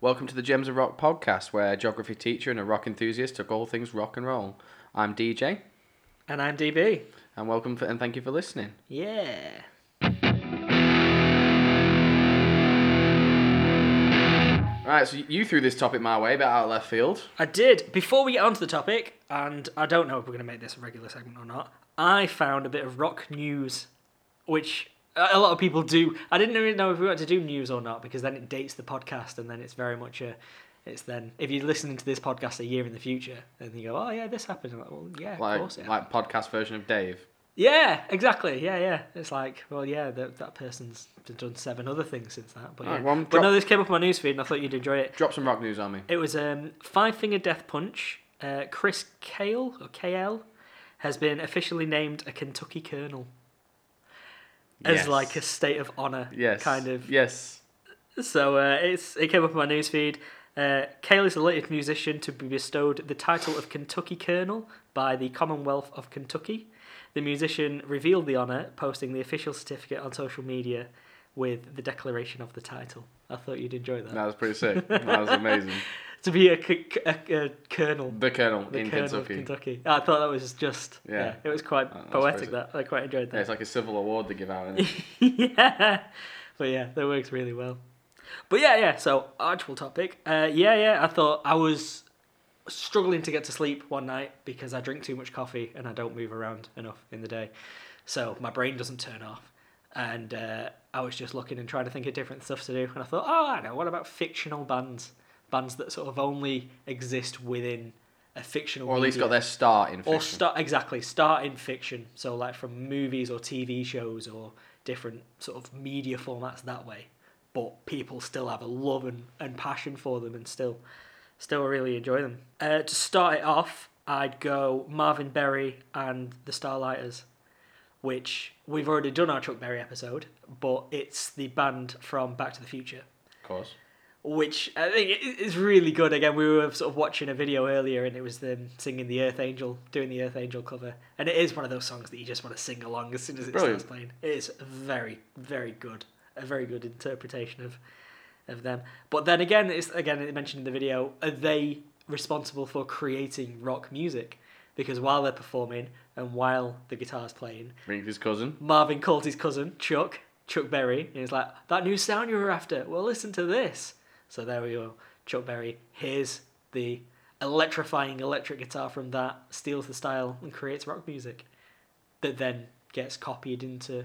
Welcome to the Gems of Rock podcast, where a geography teacher and a rock enthusiast talk all things rock and roll. I'm DJ, And I'm DB. and welcome for, and thank you for listening. Yeah. Right, so you threw this topic my way, but out of left field. I did. Before we get onto the topic, and I don't know if we're going to make this a regular segment or not, I found a bit of rock news, which a lot of people do. I didn't even know if we were to do news or not because then it dates the podcast and then it's very much a. It's then if you're listening to this podcast a year in the future, and you go, "Oh yeah, this happened." I'm like, well, yeah, of Like, course it like podcast version of Dave. Yeah, exactly. Yeah, yeah. It's like, well, yeah, that, that person's done seven other things since that. But, yeah. Alright, well, I'm but no, this came up on my newsfeed and I thought you'd enjoy it. Drop some rock news on me. It was um, Five Finger Death Punch. Uh, Chris Kael, or KL, has been officially named a Kentucky Colonel. As Yes. like a state of honour, Yes. kind of. Yes. So uh, it's it came up on my newsfeed. Uh, Kael is the latest musician to be bestowed the title of Kentucky Colonel by the Commonwealth of Kentucky. The musician revealed the honour, posting the official certificate on social media with the declaration of the title. I thought you'd enjoy that. That was pretty sick. that was amazing. To be a, a, a colonel, The Colonel the in colonel Kentucky. Kentucky. I thought that was just yeah. Yeah. it was quite That- that's poetic. That I quite enjoyed Yeah, that. it's like a civil award they give out. Isn't it? yeah. But yeah, that works really well. But yeah, yeah. So actual topic. Uh, yeah, yeah. I thought I was struggling to get to sleep one night because I drink too much coffee and I don't move around enough in the day, so my brain doesn't turn off. And uh, I was just looking and trying to think of different stuff to do, and I thought, oh, I know. What about fictional bands? Bands that sort of only exist within a fictional. or at least media. got their start in fiction. Or start exactly start in fiction, so like from movies or TV shows or different sort of media formats that way. But people still have a love and, and passion for them and still still really enjoy them. Uh, to start it off, I'd go Marvin Berry and the Starlighters, which we've already done our Chuck Berry episode, but it's the band from Back to the Future of course. which I think is really good. Again, we were sort of watching a video earlier, and it was them singing the Earth Angel, doing the Earth Angel cover, and it is one of those songs that you just want to sing along as soon as it Brilliant. starts playing. It is very, very good, a very good interpretation of of them. But then again, it's again it mentioned in the video, are they responsible for creating rock music? Because while they're performing and while the guitar's playing, Ring his cousin. Marvin called his cousin Chuck, Chuck Berry, and he's like, "That new sound you were after. Well, listen to this." So there we go. Chuck Berry hears the electrifying electric guitar from that, steals the style, and creates rock music that then gets copied into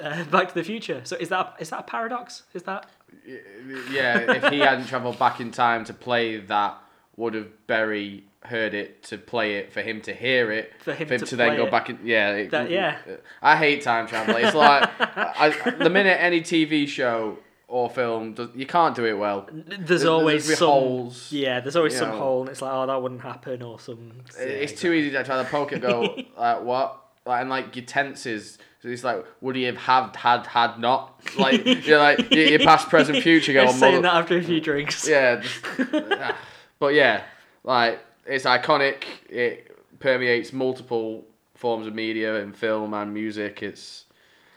uh, Back to the Future. So is that is that a paradox? Is that Yeah, if he hadn't travelled back in time to play that, would have Berry heard it to play it for him to hear it For him to then go it. back and yeah it- That- yeah. I hate time travel. It's like I, the minute any TV show or film does, you can't do it well. there's There's- always there's some holes, yeah, there's always some know. hole, and it's like, oh, that wouldn't happen, or some. yeah, it's too easy to try to poke it. Go like what? Like, and like your tenses. So it's like, would he have had had had not? Like you're like your, past, present, future. Go on, saying mother- that after a few drinks. yeah. Just, ah. But yeah, like it's iconic. It permeates multiple forms of media and film and music. It's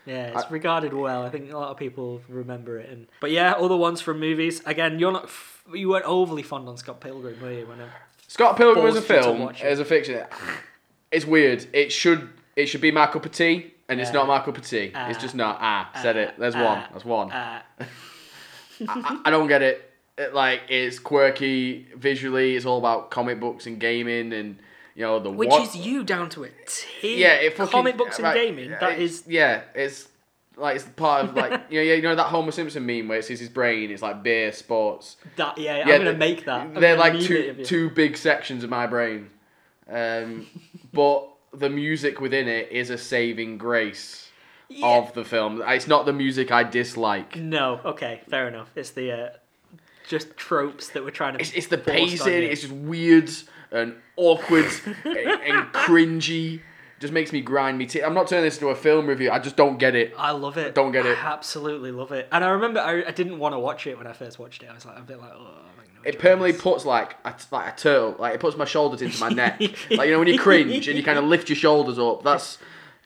Yeah, it's regarded well. I think a lot of people remember it. And but yeah, other ones from movies. Again, you're not f- you weren't overly fond on Scott Pilgrim, were you? When I, Scott Pilgrim as a Forced you to film, as a fiction. It's weird. It should it should be my cup of tea, and it's Uh, not my cup of tea. it's uh, just not. Ah, said it. There's uh, one. That's one. uh, I, I don't get it. It. Like it's quirky visually. It's all about comic books and gaming, and you know the which what- is you down to a T. yeah, it fucking, comic books and gaming. That it's- yeah. It's like it's part of like you know yeah, you know that Homer Simpson meme where it's his brain. It's like beer, sports. that. Yeah, Yeah, I'm gonna make that. I'm They're like it two two big sections of my brain, um, but the music within it is a saving grace Yeah. of the film. It's not the music I dislike. No, okay, fair enough. It's the uh, just tropes that we're trying to. It's, it's the pacing. It's just weird and awkward and, and cringy. Just makes me grind me. teeth. I'm not turning this into a film review. I just don't get it. I love it. Don't get it. I absolutely love it. And I remember I, I didn't want to watch it when I first watched it. I was like a bit like, oh, I'm not gonna It permanently this." puts like a, like a turtle. Like it puts my shoulders into my neck. like you know when you cringe and you kind of lift your shoulders up. That's.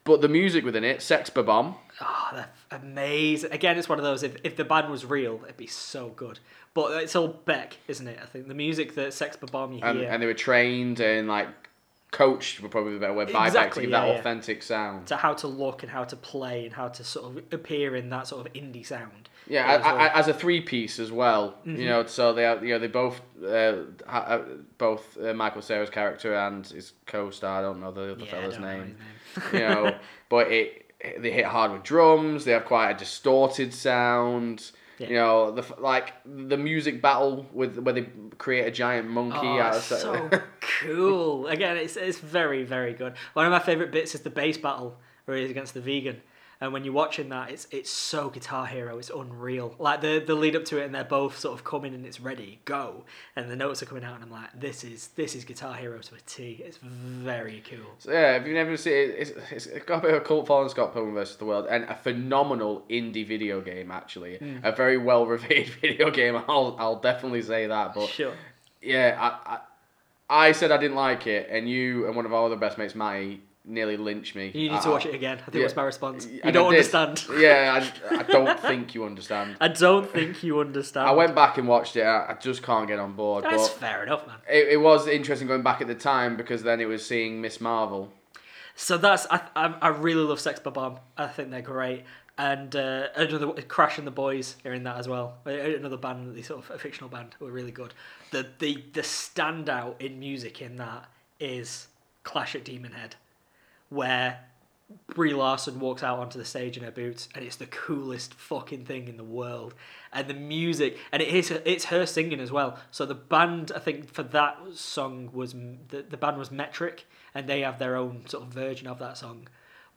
But the music within it, Sex Bob-Omb, Oh, they're amazing. Again, it's one of those. If, if the band was real, it'd be so good. But it's all Beck, isn't it? I think the music that Sex Bob-Omb you And, hear and they were trained and like coached, would probably be a better word, by Beck to give yeah, that yeah. authentic sound. to how to look and how to play and how to sort of appear in that sort of indie sound. Yeah, It was I, all- as a three piece as well. You know, so they are, you know they both uh, ha, uh, both uh, Michael Cera's character and his co-star. I don't know the other Yeah, fella's know name. you know, but it they hit hard with drums. They have quite a distorted sound. Yeah. You know, the like the music battle with where they create a giant monkey Oh, out of so cool. Again, it's it's very very good. One of my favorite bits is the bass battle where he's against the vegan. And when you're watching that, it's it's so Guitar Hero. It's unreal. Like the the lead up to it, and they're both sort of coming, and it's ready, go, and the notes are coming out, and I'm like, this is this is Guitar Hero to a T. It's very cool. So yeah, if you've never seen it, it's, it's it's got a bit of a cult following Scott Pilgrim versus the World, and a phenomenal indie video game actually, Hmm. a very well reviewed video game. I'll I'll definitely say that. But Sure. yeah, I, I I said I didn't like it, and you and one of our other best mates, Matty, nearly lynched me. You need to I- watch it again. I think yeah. was my response. You don't understand. Yeah, I, I don't think you understand. I don't think you understand. I went back and watched it. I, I just can't get on board. That's fair enough, man. it, it was interesting going back at the time because then it was seeing Miss Marvel. So that's I, I, I really love Sex Bob-Omb. I think they're great. And uh, another Crash and the Boys are in that as well. Another band, the sort of a fictional band, were really good. The the the standout in music in that is Clash at Demonhead, where Brie Larson walks out onto the stage in her boots, and it's the coolest fucking thing in the world. And the music, and it is it's her singing as well. So the band, I think, for that song was the the band was Metric, and they have their own sort of version of that song.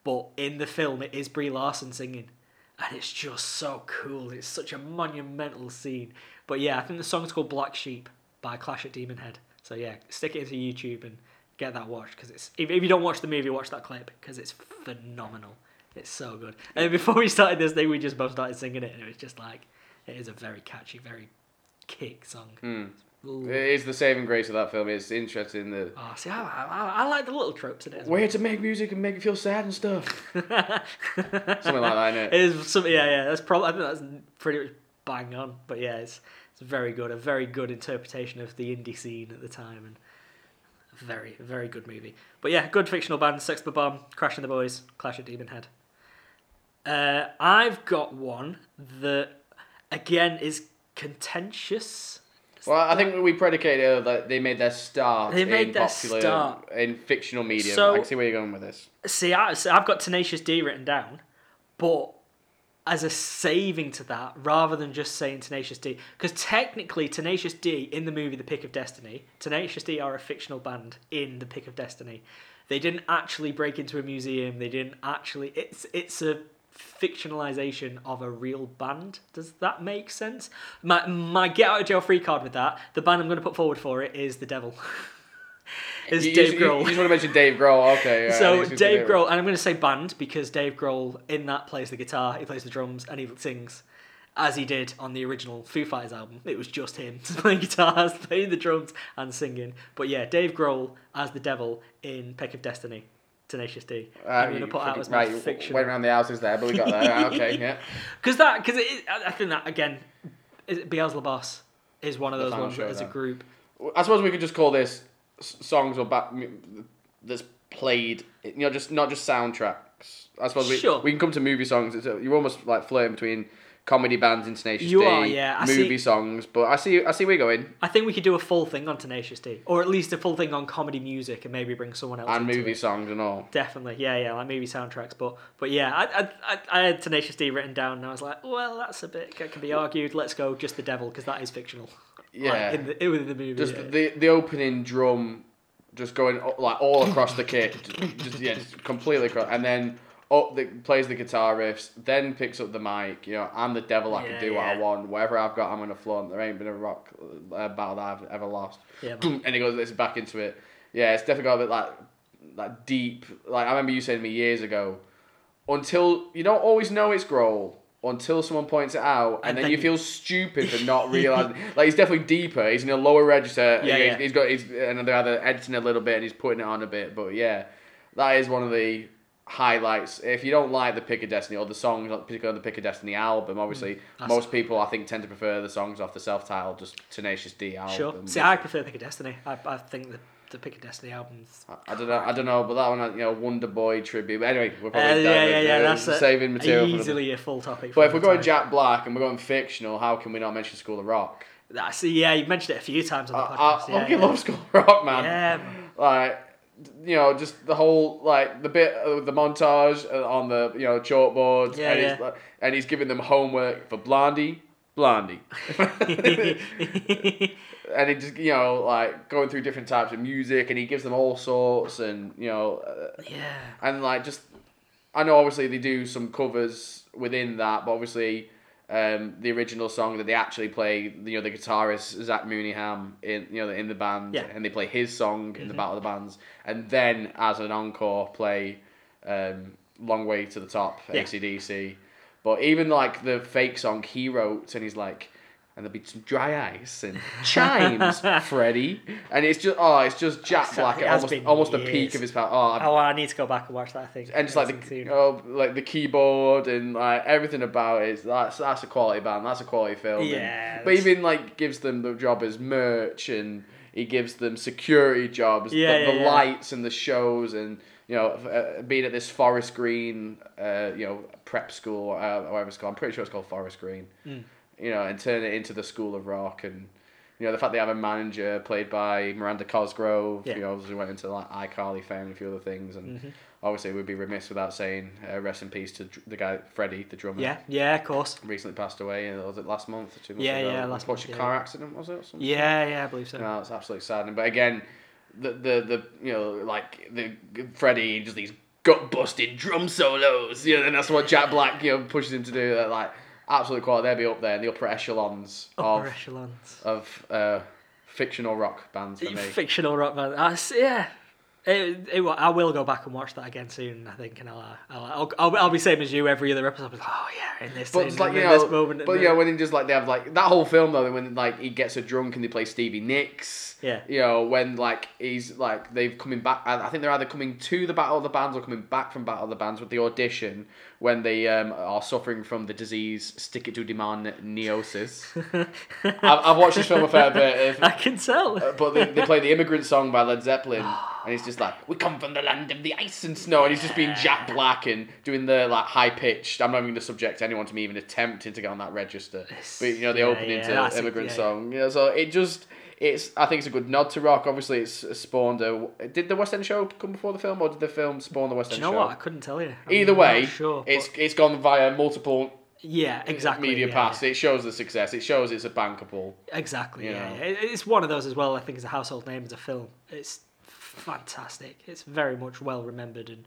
But in the film, it is Brie Larson singing, and it's just so cool. It's such a monumental scene. But yeah, I think the song's called Black Sheep by Clash at Demonhead. So yeah, stick it into YouTube and get that watched because it's if, if you don't watch the movie, watch that clip because it's phenomenal. It's so good. And before we started this thing, we just both started singing it, and it was just like it is a very catchy, very kick song. Hmm. Ooh. It is the saving grace of that film. It's interesting that Oh, see, I, I, I like the little tropes in it. Way well. to make music and make you feel sad and stuff. Something like that, innit? It is something. Yeah, yeah. That's probably. I think that's pretty much bang on. But yeah, it's it's very good. A very good interpretation of the indie scene at the time, and very very good movie. But yeah, good fictional band. Sex the Bomb, Crashing the Boys, Clash at Demonhead. Uh, I've got one that again is contentious. Well, I think we predicated that they made their start They made in their popular start. in fictional media. So- I can see where you're going with this. See, I, so I've got Tenacious D written down, but as a saving to that, rather than just saying Tenacious D, because technically Tenacious D in the movie The Pick of Destiny, Tenacious D are a fictional band in The Pick of Destiny. They didn't actually break into a museum. They didn't actually. It's it's a fictionalization of a real band. Does that make sense? My my get out of jail free card with that. The band I'm going to put forward for it is The Devil. is you, Dave you, Grohl. You, you just want to mention Dave Grohl, okay? So Dave Grohl, and I'm going to say band because Dave Grohl in that plays the guitar, he plays the drums, and he sings as he did on the original Foo Fighters album. It was just him playing guitars, playing the drums, and singing. But yeah, Dave Grohl as the devil in Pick of Destiny, Tenacious D. Uh, I'm gonna put out as my right, fiction Went around the houses there, but we got that. okay, yeah. because that because I think that again, is Beelzebub is one of those ones that as a group. I suppose we could just call this songs or back that's played. You know, just not just soundtracks. I suppose we, Sure. we can come to movie songs. It's you're almost like flirting between comedy bands in Tenacious You D, are, yeah, I movie see- songs. But I see, I see where you're going. I think we could do a full thing on Tenacious D, or at least a full thing on comedy music, and maybe bring someone else And movie it. songs and all. Definitely, yeah, yeah, like movie soundtracks. But but yeah, I I, I, I had Tenacious D written down, and I was like, well, that's a bit that can be argued. Let's go just the devil because that is fictional. Yeah. like, in the within the movie. Just yeah. the the opening drum, just going like all across the kit, just yeah, just completely across, and then up the plays the guitar riffs, then picks up the mic. You know, I'm the devil. I Yeah, can do what I want. Whatever I've got, I'm gonna flaunt. There ain't been a rock uh, battle that I've ever lost. Yeah, man. And he goes, it's back into it. Yeah, it's definitely got a bit like like deep. Like I remember you saying to me years ago, until you don't always know it's Grohl. Until someone points it out, and, And then, then you feel stupid for not realizing. like he's definitely deeper. He's in a lower register. Yeah, he's, yeah. he's got. He's and they're either editing a little bit and he's putting it on a bit. But yeah, that is one of the highlights. If you don't like the Pick of Destiny or the songs, particularly on the Pick of Destiny album, obviously mm, that's- most people I think tend to prefer the songs off the self-titled, just Tenacious D album. Sure. See, I prefer Pick of Destiny. I, I think the the Pick of Destiny albums. I don't know. I don't know, but that one, you know, Wonder Boy tribute. But anyway, we're Uh, probably yeah, yeah, yeah. uh, That's a- saving material. Easily a full topic. But if we're going time. Jack Black and we're going fictional, how can we not mention School of Rock? That's yeah. You mentioned it a few times on the I podcast. yeah, fucking yeah. love School of Rock, man. Yeah, man. Like, you know, just the whole like the bit of the montage uh, on the you know chalkboards, Yeah, and yeah. he's like, and he's giving them homework for Blondie, Blondie, and he just you know like going through different types of music, and he gives them all sorts, and you know, uh, yeah. and like just I know obviously they do some covers within that, but obviously um, the original song that they actually play, you know, the guitarist Zach Mooneyham in you know in the band, Yeah. Mm-hmm. and they play his song in the Battle of the Bands, and then as an encore play um, "Long Way to the Top" Yeah. ACDC. But even like the fake song he wrote, and he's like. And there'll be some dry ice and chimes, Freddie, and it's just oh, it's just Jack Black at almost almost the peak of his power. Oh, I've Oh, I need to go back and watch that. thing. and just like the oh, like the keyboard and like everything about it. That's that's a quality band. That's a quality film. and- Yeah, but even like gives them the job as merch and he gives them security jobs. Yeah, the, the yeah. lights and the shows and you know uh, being at this Forest Green, uh, you know prep school, uh, whatever it's called. I'm pretty sure it's called Forest Green. Mm. You know, and turn it into the School of Rock and. You know the fact they have a manager played by Miranda Cosgrove, Yeah. who obviously went into like iCarly fame and a few other things, and Mhm. obviously we'd be remiss without saying uh, rest in peace to dr- the guy Freddie, the drummer. Yeah, yeah, of course. Recently passed away. uh, Was it last month or two months Yeah, ago? yeah, last Unfortunate month, yeah, car accident was it? Or something? Yeah, yeah, I believe so. No, it's absolutely saddening. But again, the the the you know like the Freddie just these gut busting drum solos. You know, and that's what Jack Black you know pushes him to do. That like absolute quality. They'll be up there in the upper echelons Upper of echelons. of uh, fictional rock bands for me. Fictional rock band. I s yeah. It, it, I will go back and watch that again soon. I think, and I'll, I'll, I'll, I'll, I'll be same as you every other episode. Like, oh yeah, in this, But it's like and you in know, this moment. but yeah, when he just like they have like that whole film though, when like he gets a drunk and they play Stevie Nicks. Yeah. You know when like he's like they've coming back. I think they're either coming to the Battle of the Bands or coming back from Battle of the Bands with the audition when they um, are suffering from the disease stick it to demand neosis. I've, I've watched this film a fair bit. I can tell. Uh, but they, they play the immigrant song by Led Zeppelin, and he's just like, "We come from the land of the ice and snow," and he's just being Jack Black and doing the like high pitched. I'm not even going to subject anyone to me even attempting to get on that register. But you know, the Yeah, opening yeah, to that's a- immigrant yeah, yeah. song. You know, so it just. It's. I think it's a good nod to rock. Obviously, it's uh, spawned a. Did the West End show come before the film, or did the film spawn the West Do End you know show? what? I couldn't tell you. I'm Either way, sure, it's it's gone via multiple yeah, uh, exactly. media yeah, pass. yeah. It shows the success. It shows it's a bankable. Exactly. Yeah, yeah. It's one of those as well. I think is a household name as a film. It's fantastic. It's very much well remembered and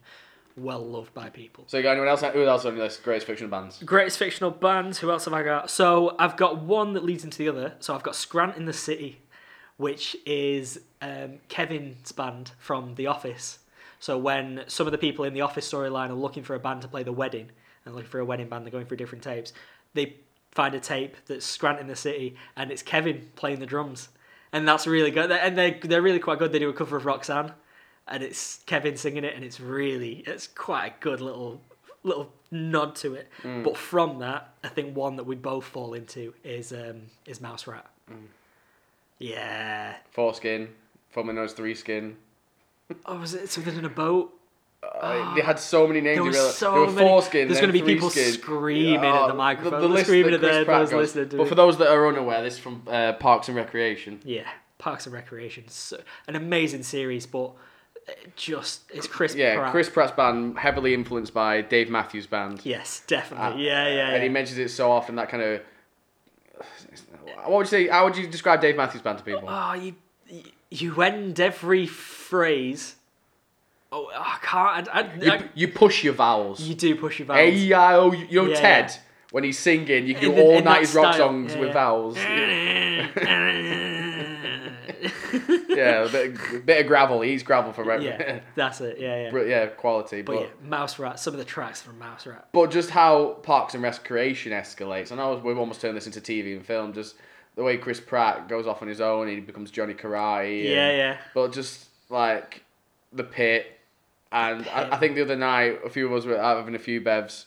well loved by people. So, you got anyone else? Who else on your list? Greatest fictional bands. Greatest fictional bands. Who else have I got? So I've got one that leads into the other. So I've got Scrantonicity, which is um, Kevin's band from The Office. So when some of the people in the Office storyline are looking for a band to play the wedding and looking for a wedding band, they're going through different tapes. They find a tape that's Scrantonicity, and it's Kevin playing the drums, and that's really good. And they they're really quite good. They do a cover of Roxanne, and it's Kevin singing it, and it's really it's quite a good little little nod to it. But from that, I think one that we both fall into is um, is Mouse Rat. Yeah. Foreskin, formerly known as Three Skin. Oh, was it something in a boat? Uh, they had so many names. There was so there were many- foreskin. there's gonna be people Threeskin. screaming at the microphone. They're list screaming at the- those listening to But it. for those that are unaware, this is from uh, Parks and Recreation. Yeah. Parks and Recreation. So, an amazing series, but it just it's Chris Yeah, Pratt. Chris Pratt's band, heavily influenced by Dave Matthews Band. Yes, definitely. Uh, yeah, yeah. And he mentions it so often that kind of. What would you say? How would you describe Dave Matthews Band to people? Oh, you you end every phrase. Oh, I can't. I, I, You, I- you push your vowels. you do push your vowels. A E I O. You know Yeah. Ted when he's singing, you can do all nineties rock songs yeah, with yeah. vowels. yeah, a bit, a bit of gravel. He's gravel for rep. yeah, that's it. Yeah, yeah. But yeah, quality. But But, yeah, Mouse Rat. Some of the tracks from Mouse Rat. but just how Parks and Recreation escalates. I know we've almost turned this into TV and film. Just the way Chris Pratt goes off on his own, he becomes Johnny Karate. Yeah, and- yeah. But just like the pit, and I, I think the other night a few of us were having a few bevs,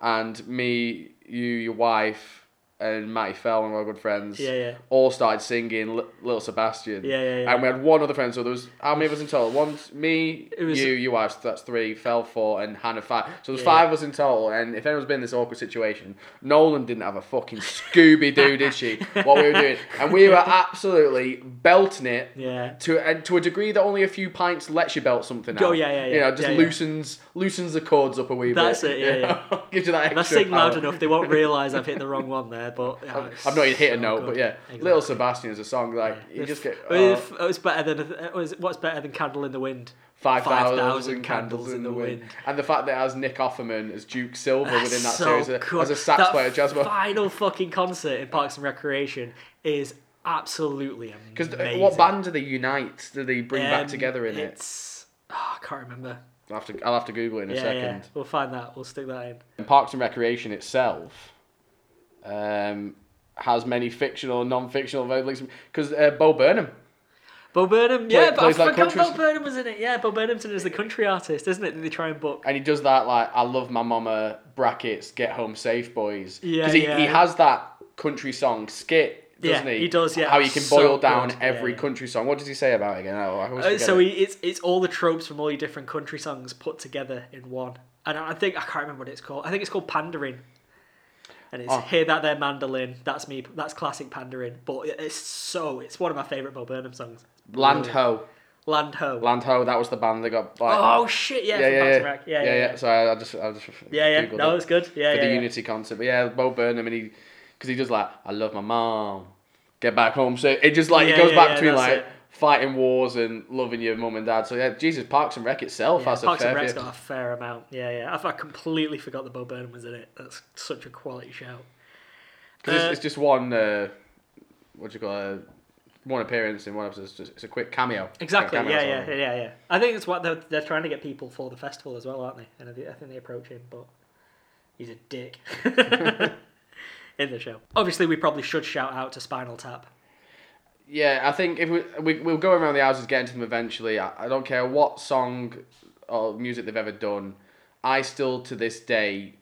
and me, you, your wife, and Matty Fell, one of our good friends, Yeah, yeah. all started singing Li- Little Sebastian. Yeah, yeah, yeah. And we had one other friend, so there was how many of us in total? One, me, It was- you, your wife, that's three, Fell four, and Hannah five. So there's Yeah, five of us in total. And if anyone's been in this awkward situation, Nolan didn't have a fucking Scooby Doo, did she? What we were doing, and we were absolutely belting it. Yeah. To and to a degree that only a few pints lets you belt something out. Oh, yeah, yeah, yeah. You yeah. know, just Yeah, yeah. loosens loosens the chords up a wee That's bit. That's it, yeah, you know? Gives you that If extra. I sing loud enough, they won't realise I've hit the wrong one there. But yeah, I've not even hit a so note, but yeah, Exactly. Little Sebastian is a song like Yeah. you just get oh, if- It's better than uh, was what's better than Candle in the Wind? five 5,000 thousand candles in the wind. and the fact that it has Nick Offerman as Duke Silver within that so series as a- cool. as a sax that player, jazz final fucking concert in Parks and Recreation is absolutely amazing. Because what band do they unite? Do they bring back Um, together in it? Oh, I can't remember. I'll have to I'll have to Google it in a second. yeah, we'll find that. We'll stick that in. And Parks and Recreation itself um, has many fictional non-fictional links because uh, Bo Burnham. Bo Burnham, Play- yeah, but I that forgot Bo Burnham was in it. Yeah, Bo Burnhamton is the country artist, isn't it? That they try and book. And he does that like I love my mama brackets get home safe boys Yeah, because he, yeah. he has that country song skit doesn't Yeah, he he does, yeah. how you can So boil down good. every Yeah, country song what does he say about it again oh, I Uh, so it. he, it's it's all the tropes from all your different country songs put together in one. And I think I can't remember what it's called. I think it's called Pandering. And it's Oh. hear that there mandolin. That's me. That's classic Pandering. But it's so it's one of my favorite Bo Burnham songs. Land Ho Land Ho. Land Ho that was the band that got like oh shit! Yeah, yeah yeah yeah. yeah, yeah, yeah. Sorry, I just I just Yeah, yeah. Googled No, it it's good. Yeah, for yeah. the yeah. Unity concert. But yeah, Bo Burnham and he because he does like I love my mom, get back home. So it just like Yeah, it goes yeah, back yeah, between that's like it. Fighting wars and loving your mum and dad. So yeah, Jesus, Parks and Rec itself Yeah, has a Parks fair and Rec's bit. got a fair amount. Yeah, yeah. I, I completely forgot that Bo Burnham was in it. That's such a quality shout. Because Uh, it's, it's just one, uh, what do you call it? One appearance in one episode. It's, just, it's a quick cameo. Exactly. Cameo Yeah, yeah, yeah, yeah. I think it's what they're, they're trying to get people for the festival as well, aren't they? And I think they approach him, but he's a dick in the show. Obviously, we probably should shout out to Spinal Tap. Yeah, I think if we, we we'll go around the houses, getting to them eventually. I, I don't care what song or music they've ever done. I still to this day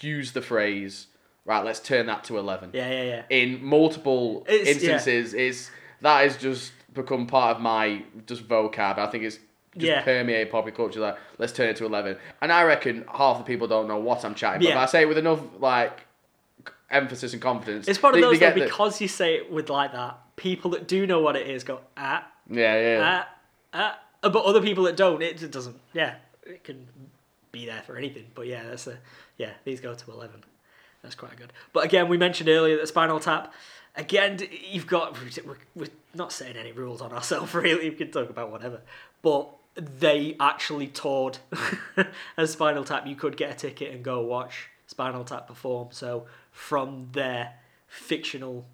use the phrase right. Let's turn that to eleven. Yeah, yeah, yeah. In multiple It's- yeah. instances, is that has just become part of my just vocab. I think it's just Yeah. permeated popular culture. Like let's turn it to eleven, and I reckon half the people don't know what I'm chatting. about. Yeah. But I say it with enough like emphasis and confidence. It's one of those though, get the- because you say it with like that. People that do know what it is go ah Yeah, yeah. ah ah, but other people that don't, it, doesn't. Yeah, it can be there for anything. But yeah, that's a yeah. These go to eleven. That's quite good. But again, we mentioned earlier that Spinal Tap. Again, you've got we're, we're not setting any rules on ourselves really. We can talk about whatever, but they actually toured as Spinal Tap. You could get a ticket and go watch Spinal Tap perform. So from their fictional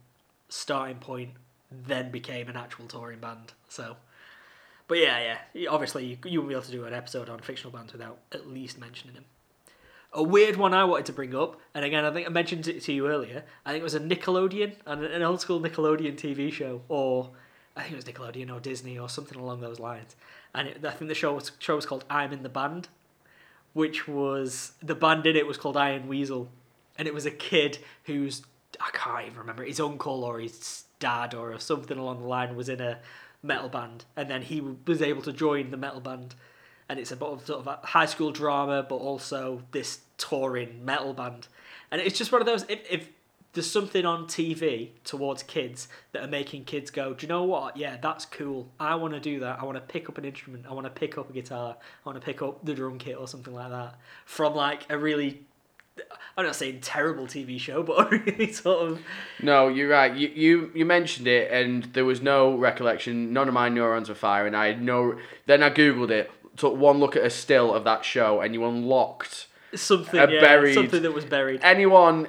starting point, then became an actual touring band. So. But yeah, yeah. Obviously, you, you won't be able to do an episode on fictional bands without at least mentioning them. A weird one I wanted to bring up, and again, I think I mentioned it to you earlier. I think it was a Nickelodeon, an, an old school Nickelodeon TV show, or I think it was Nickelodeon or Disney or something along those lines. And it, I think the show was, show was called I'm in the Band, which was the band in it was called Iron Weasel, and it was a kid who's I can't even remember his uncle or his dad or something along the line was in a metal band, and then he was able to join the metal band, and it's about sort of a high school drama, but also this touring metal band, and it's just one of those if if there's something on TV towards kids that are making kids go, do you know what? Yeah, that's cool. I want to do that. I want to pick up an instrument. I want to pick up a guitar. I want to pick up the drum kit or something like that from like a really I'm not saying terrible TV show, but really sort of No, you're right. You, you you mentioned it, and there was no recollection. None of my neurons were firing. I had no. Then I googled it, took one look at a still of that show, and you unlocked something, A yeah, buried- something that was buried. anyone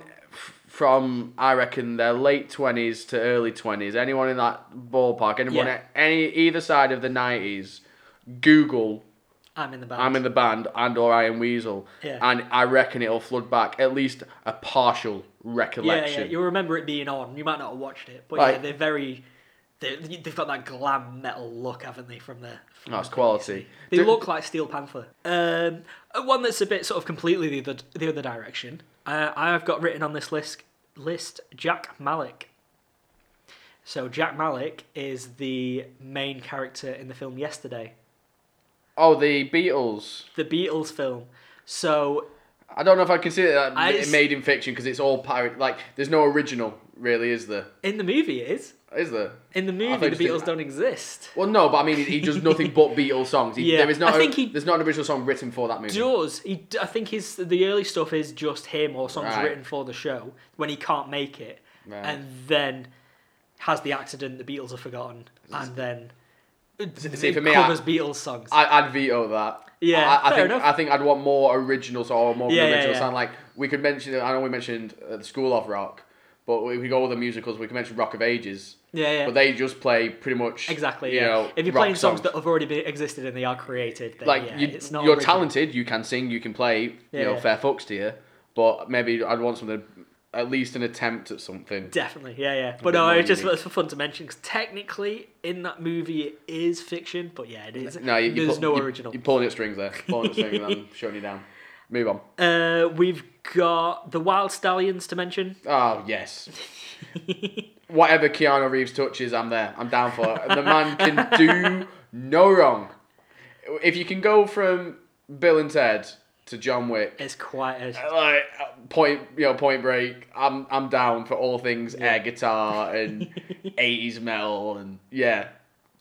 from I reckon their late twenties to early twenties. Anyone in that ballpark, anyone Yeah. any either side of the nineties, Google I'm in the band. I'm in the band and or Iron Weasel, Yeah. and I reckon it'll flood back at least a partial recollection. yeah. yeah. You'll remember it being on. You might not have watched it, but Right. yeah, they're very they, they've got that glam metal look, haven't they? From the from it's the- quality. They Do- look like Steel Panther. Um, uh, one that's a bit sort of completely the other, the other direction. Uh, I've got written on this list list Jack Malik. So Jack Malik is the main character in the film Yesterday, Oh, the Beatles. the Beatles film. So I don't know if I consider that I made in fiction because it's all pirate. Like, there's no original, really, is there? in the movie, it is Is there? in the movie the Beatles don't exist. Well, no, but I mean, he, does nothing but Beatles songs. He, Yeah, there is not. I a- think he- there's not an original song written for that movie. Does he? I think his the early stuff is just him or songs Right. written for the show when he can't make it, Right. and then has the accident the Beatles are forgotten, and then see, for me, covers I- Beatles songs. I, I'd veto that. Yeah, I, I fair think enough. I think I'd want more original or more Yeah, an yeah, original yeah. sound. Like we could mention. I know we mentioned uh, the School of Rock, but if we go with the musicals, we can mention Rock of Ages. yeah, yeah. But they just play pretty much exactly. You Yeah. know, if you're playing songs, that have already been existed and they are created, then like yeah, you, it's not you're original. talented, you can sing, you can play. You Yeah, know, yeah. fair fucks to you. But maybe I'd want something, at least an attempt at something. Definitely, yeah, yeah. But no, it's just it's for fun to mention because technically in that movie it is fiction, but yeah, it is. No, you, you there's pull- no you- original. You're pulling at strings there. Pulling at strings and I'm shutting you down. Move on. Uh, we've got the Wyld Stallyns to mention. Oh yes. Whatever Keanu Reeves touches, I'm there. I'm down for it. The man can do no wrong. If you can go from Bill and Ted to John Wick, It's quite a like uh, point, you know, Point Break, I'm I'm down for all things air guitar and 80s metal and yeah,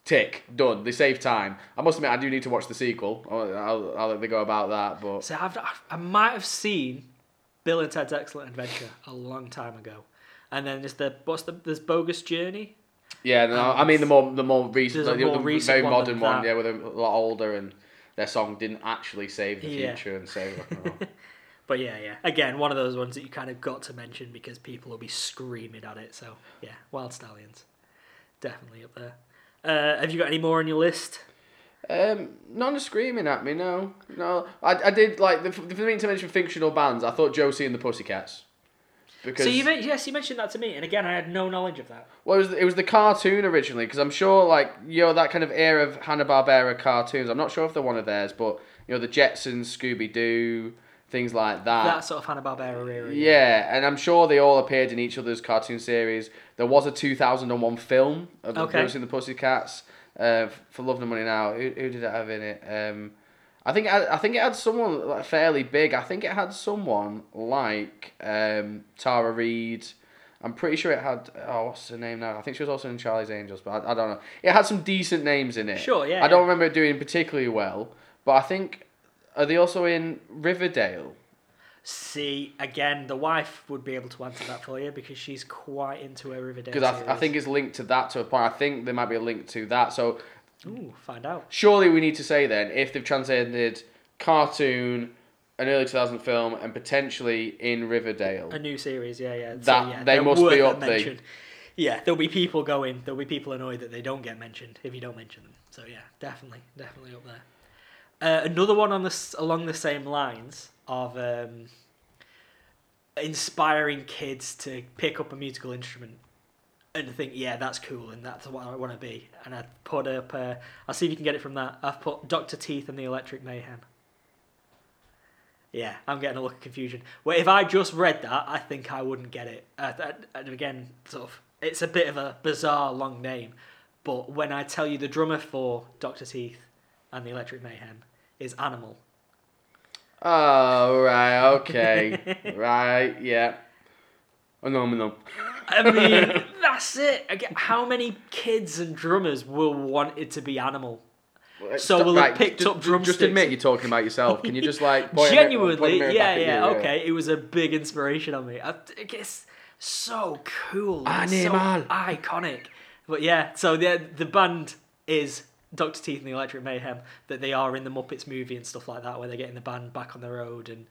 tick done. They save time. I must admit, I do need to watch the sequel. I'll, I'll, I'll let they go about that, but So I've, I might have seen Bill and Ted's Excellent Adventure a long time ago, and then there's the what's the there's Bogus Journey. Yeah, no, I mean the more the more recent, like, more the recent very modern one, yeah, with a lot older and their song didn't actually save the Yeah. future and save rock and roll. But yeah, yeah. Again, one of those ones that you kind of got to mention because people will be screaming at it. So yeah, Wyld Stallyns, definitely up there. Uh, have you got any more on your list? um, none are screaming at me. No, no. I, I did like the, for me to mention fictional bands. I thought Josie and the Pussycats. Because So you men- yes, you mentioned that to me, and again, I had no knowledge of that. well, it was it was the cartoon originally because I'm sure like you know that kind of era of Hanna Barbera cartoons. I'm not sure if they're one of theirs, but you know the Jetsons, Scooby Doo, things like that That sort of Hanna Barbera era. Yeah, and I'm sure they all appeared in each other's cartoon series. There was a 2001 film of the Okay. The Pussycats uh, for Love and Money Now. Who, who did it have in it? Um, I think it had, I think it had someone like fairly big. I think it had someone like um, Tara Reid. I'm pretty sure it had. Oh, what's her name now? I think she was also in Charlie's Angels, but I, I don't know. It had some decent names in it. Sure, yeah, I don't yeah. remember it doing particularly well, but I think are they also in Riverdale? See, again, the wife would be able to answer that for you because she's quite into her Riverdale. Because I, I think it's linked to that to a point. I think there might be a link to that. So Ooh, find out. surely we need to say then if they've transcended cartoon, an early 2000 film, and potentially in Riverdale. A new series, yeah, yeah. So, That- yeah, they must be up there. Yeah, there'll be people going. There'll be people annoyed that they don't get mentioned if you don't mention them. So yeah, definitely, definitely up there. Uh, another one on this along the same lines of um, inspiring kids to pick up a musical instrument and think, yeah, that's cool, and that's what I want to be. And I put up. Uh, I'll see if you can get it from that. I've put Doctor Teeth and the Electric Mayhem. Yeah, I'm getting a look of confusion. Well, if I just read that, I think I wouldn't get it. Uh, th- and again, sort of, it's a bit of a bizarre long name, but when I tell you the drummer for Doctor Teeth and the Electric Mayhem is Animal, Oh, right, okay. right, yeah. No, no. I mean, that's it. Again, how many kids and drummers will want it to be Animal? So we'll have picked just, up Just admit you're talking about yourself. Can you just like point a mirror- point Genuinely, yeah, yeah, you? okay. It was a big inspiration on me. I, it's so cool, Animal. so iconic. But yeah, so the the band is Doctor Teeth and the Electric Mayhem that they are in the Muppets movie and stuff like that, where they're getting the band back on the road and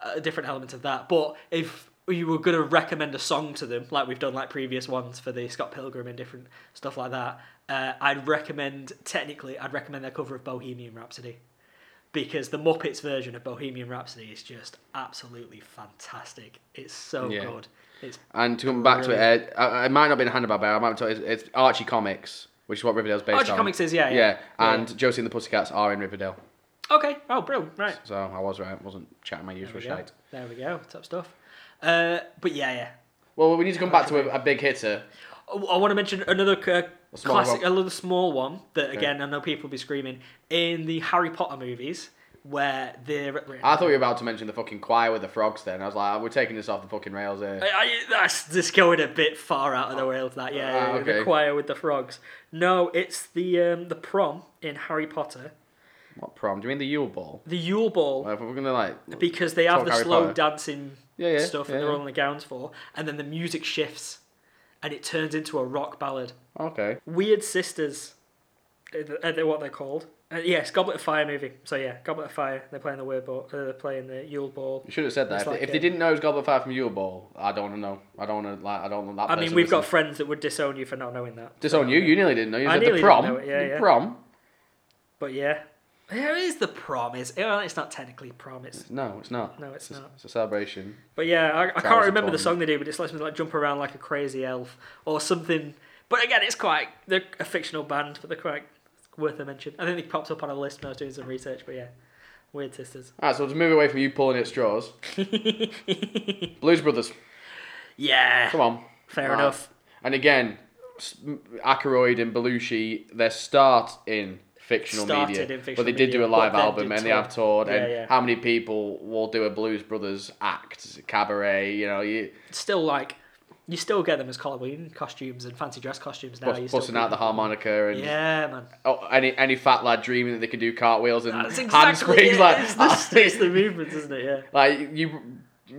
uh, different elements of that. But if you were going to recommend a song to them, like we've done like previous ones for the Scott Pilgrim and different stuff like that, uh, I'd recommend technically I'd recommend their cover of Bohemian Rhapsody because the Muppets version of Bohemian Rhapsody is just absolutely fantastic. It's so Yeah. good. It's And to come back to it, uh, it might not be in Hanna Barbera. I might you, it's, it's Archie Comics, which is what Riverdale's based Archie on. Archie Comics is, yeah, yeah. yeah. Yeah, And Josie and the Pussycats are in Riverdale, okay. Oh, brilliant. Right. so I was right. I wasn't chatting my usual go. shite. there we go. Top stuff. Uh, but yeah, yeah. Well, we need to come back to a, a big hitter. Oh, I want to mention another uh, small classic, one. another small one that again I know people will be screaming in the Harry Potter movies where they're. I thought you were about to mention the fucking choir with the frogs. Then I was like, we're taking this off the fucking rails here. I, I, that's just going a bit far out of the rails. That yeah, Ah, the okay. choir with the frogs. No, it's the um, the prom in Harry Potter, What prom? Do you mean the Yule Ball? the Yule Ball, if we're gonna like, because they have the Harry slow Potter. dancing Yeah, yeah, stuff yeah, and they're all in the gowns for, and then the music shifts, and it turns into a rock ballad. okay, Weird Sisters, are they what they're called? Uh, yes, Goblet of Fire movie. So yeah, Goblet of Fire. They're playing the word ball. Uh, they're playing the Yule Ball. you should have said that. If, like they, if they didn't know it was Goblet of Fire from Yule Ball, I don't want to know. I don't want to like. I don't want that. I mean, we've got friends that would disown you for not knowing that. disown you. You nearly didn't know. You I said the prom. yeah, the yeah. prom. But yeah, there is the prom. Is well, it's not technically prom. It's No, it's not. No, it's a- not. It's a celebration. but yeah, I, I can't remember the song they do, but it's lets me like jump around like a crazy elf or something. But again, it's quite they're a fictional band, but they're quite worth a mention. I think they popped up on a list when I was doing some research. But yeah, Weird Sisters. Alright, so let's move away from you pulling at straws. Blues Brothers. yeah, Come on. fair Right. enough. And again, Aykroyd and Belushi, their start in fictional media, in but they did do a live album and they have toured. Yeah, and yeah. how many people will do a Blues Brothers act, cabaret? You know, you Still like. You still get them as Halloween costumes and fancy dress costumes now. bust, busting out the harmonica and Yeah, man. oh, any any fat lad dreaming that they could do cartwheels and That's exactly handsprings it. like it's, the, it's the movements, isn't it? Yeah. like you.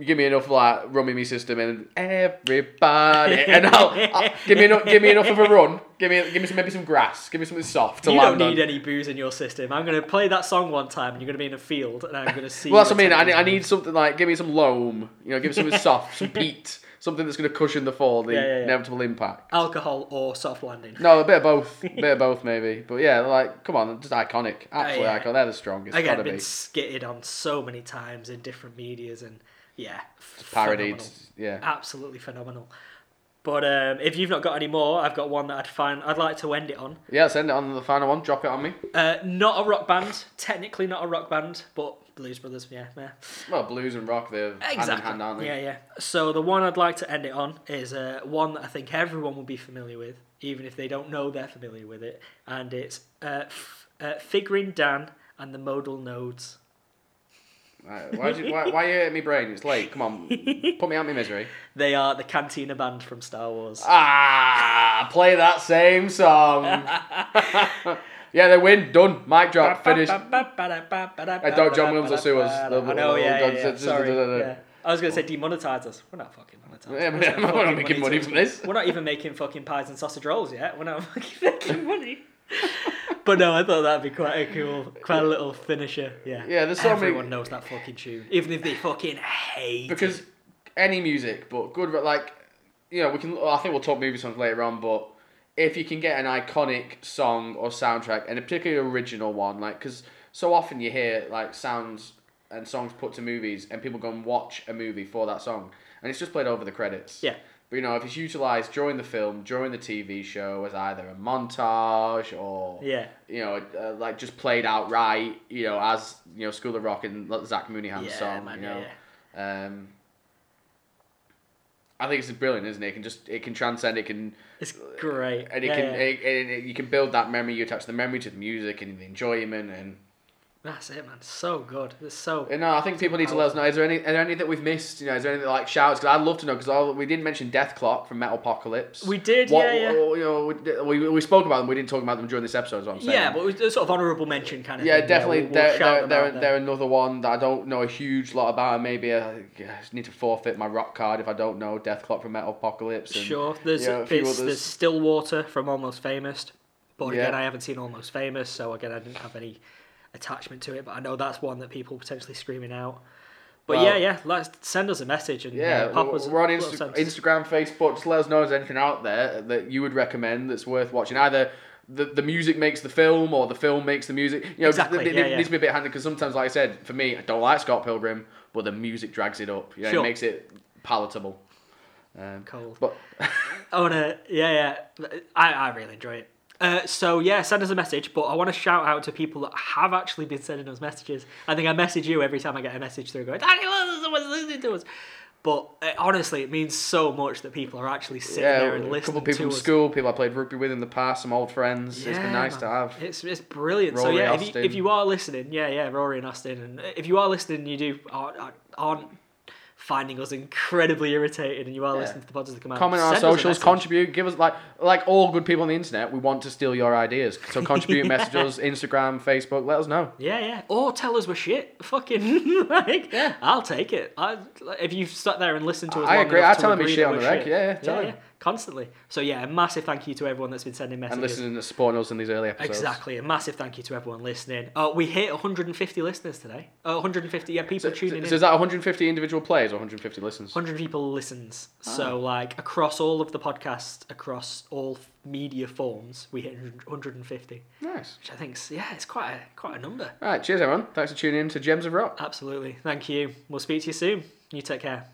Give me enough like rum in me system and everybody and I'll, I'll- give me enough give me enough of a run give me give me some maybe some grass give me something soft to You don't land on. need any booze in your system. I'm going to play that song one time, and you're going to be in a field, and I'm going to see. Well, that's what I mean. I need, I need something like give me some loam, you know, give me something soft, some peat, something that's going to cushion the fall, the Yeah, yeah, yeah. inevitable impact. alcohol or soft landing. No, a bit of both, a bit of both maybe. But yeah, like come on, just iconic, oh, absolutely yeah. iconic. They're the strongest. Again, been be skitted on so many times in different medias, and yeah, parodied. phenomenal. Yeah, absolutely phenomenal. But um, if you've not got any more, I've got one that I'd find I'd like to end it on. yeah. Send it on the final one. Drop it on me. Uh, not a rock band, technically not a rock band, but Blues Brothers, yeah, yeah. Well, blues and rock, they're hand in Exactly. hand, aren't they? Yeah, yeah. So the one I'd like to end it on is uh, one that I think everyone will be familiar with, even if they don't know they're familiar with it, and it's uh, f- uh, Figrin D'an and the Modal Nodes. Right, why, you, why, why you hurting me brain? It's late. Come on, put me out of my misery. They are the Cantina band from Star Wars. Ah, play that same song. yeah, they win. Done. Mic drop. Finished. I don't- John Williams will sue us. I know, yeah, yeah, yeah. Sorry. Yeah. I was going to say demonetize us. We're not fucking monetized. Yeah, but we're not making money from this. We're not even making fucking pies and sausage rolls yet. We're not fucking making money. But no, I thought that'd be quite a cool, quite a little finisher. Yeah. Yeah, there's so many- Everyone knows that fucking tune, even if they fucking hate because it. any music, but good, but like you know, we can. I think we'll talk movie songs later on, but if you can get an iconic song or soundtrack and a particularly original one, like because so often you hear like sounds and songs put to movies and people go and watch a movie for that song and it's just played over the credits. Yeah. But you know, if it's utilized during the film, during the TV show as either a montage or Yeah. you know, uh, like just played outright, you know, as you know, School of Rock and Zach Mooneyham's Yeah, song, man, you know. yeah. Um, I think it's brilliant, isn't it? It can just it can transcend. It can It's great. and it Yeah, can it, it- you can build that memory. You attach the memory to the music and the enjoyment and. That's it, man. So good. It's so. You know, I think people need to let us know. Is there any? Are there any that we've missed? You know, is there any like shouts? Because I'd love to know. Because we didn't mention Dethklok from Metalocalypse. We did, What- yeah, yeah. You know, we, we, we spoke about them. We didn't talk about them during this episode. Is what I'm saying. Yeah, but it was a sort of honourable mention kind of Yeah, thing. definitely. we'll- we'll they're, they're, they're, there. they're another one that I don't know a huge lot about. and Maybe uh, I, I need to forfeit my rock card if I don't know Dethklok from Metalocalypse. And, Sure. There's, yeah, a few there's. Stillwater from Almost Famous. But again, I haven't seen Almost Famous, so again, I didn't have any attachment to it. But I know that's one that people potentially screaming out. But Well- yeah, yeah, let's send us a message and Yeah, uh, us. we're on Insta-. Instagram, Facebook. Just let us know if there's anything out there that you would recommend that's worth watching. Either the, the music makes the film or the film makes the music. You know, Exactly, it, it yeah, yeah. needs to be a bit handy because sometimes, like I said, for me, I don't like Scott Pilgrim, but the music drags it up. You know, Sure. it makes it palatable. Um, Cold. but I wanna, yeah, yeah. I, I really enjoy it. Uh, so yeah, send us a message. But I want to shout out to people that have actually been sending us messages. I think I message you every time I get a message through, going, "Daniel, someone's listening to us." But uh, honestly, it means so much that people are actually sitting yeah, there and a couple of people to from us. school, people I played rugby with in the past, some old friends. it's been Yeah, nice to have. It's it's brilliant. so yeah, if you, if you are listening, yeah, yeah, Rory and Austin, and if you are listening, and you do aren't, aren't finding us incredibly irritated, and you are Yeah. listening to the pods as they come out. Comment on our send us a socials, contribute, give us like like all good people on the internet. We want to steal your ideas, so contribute, message us, Instagram, Facebook. Let us know. Yeah, yeah. Or tell us we're shit. Fucking like, Yeah. I'll take it. I, if you've sat there and listened to us, I agree. I tell them shit on the reg. Yeah, yeah, tell yeah, yeah, constantly. So yeah, a massive thank you to everyone that's been sending messages. And listening and supporting us in these early episodes. Exactly. A massive thank you to everyone listening. Uh, we hit 150 listeners today. Uh, 150, yeah, people So, tuning so in. is that 150 individual plays or 150 listens? 100 people listens. Ah. So like across all of the podcasts, across all media forms, we hit 150, Nice. which I think's yeah, it's quite a quite a number. All right, cheers everyone. Thanks for tuning in to Gems of Rock. Absolutely. Thank you. We'll speak to you soon. You take care.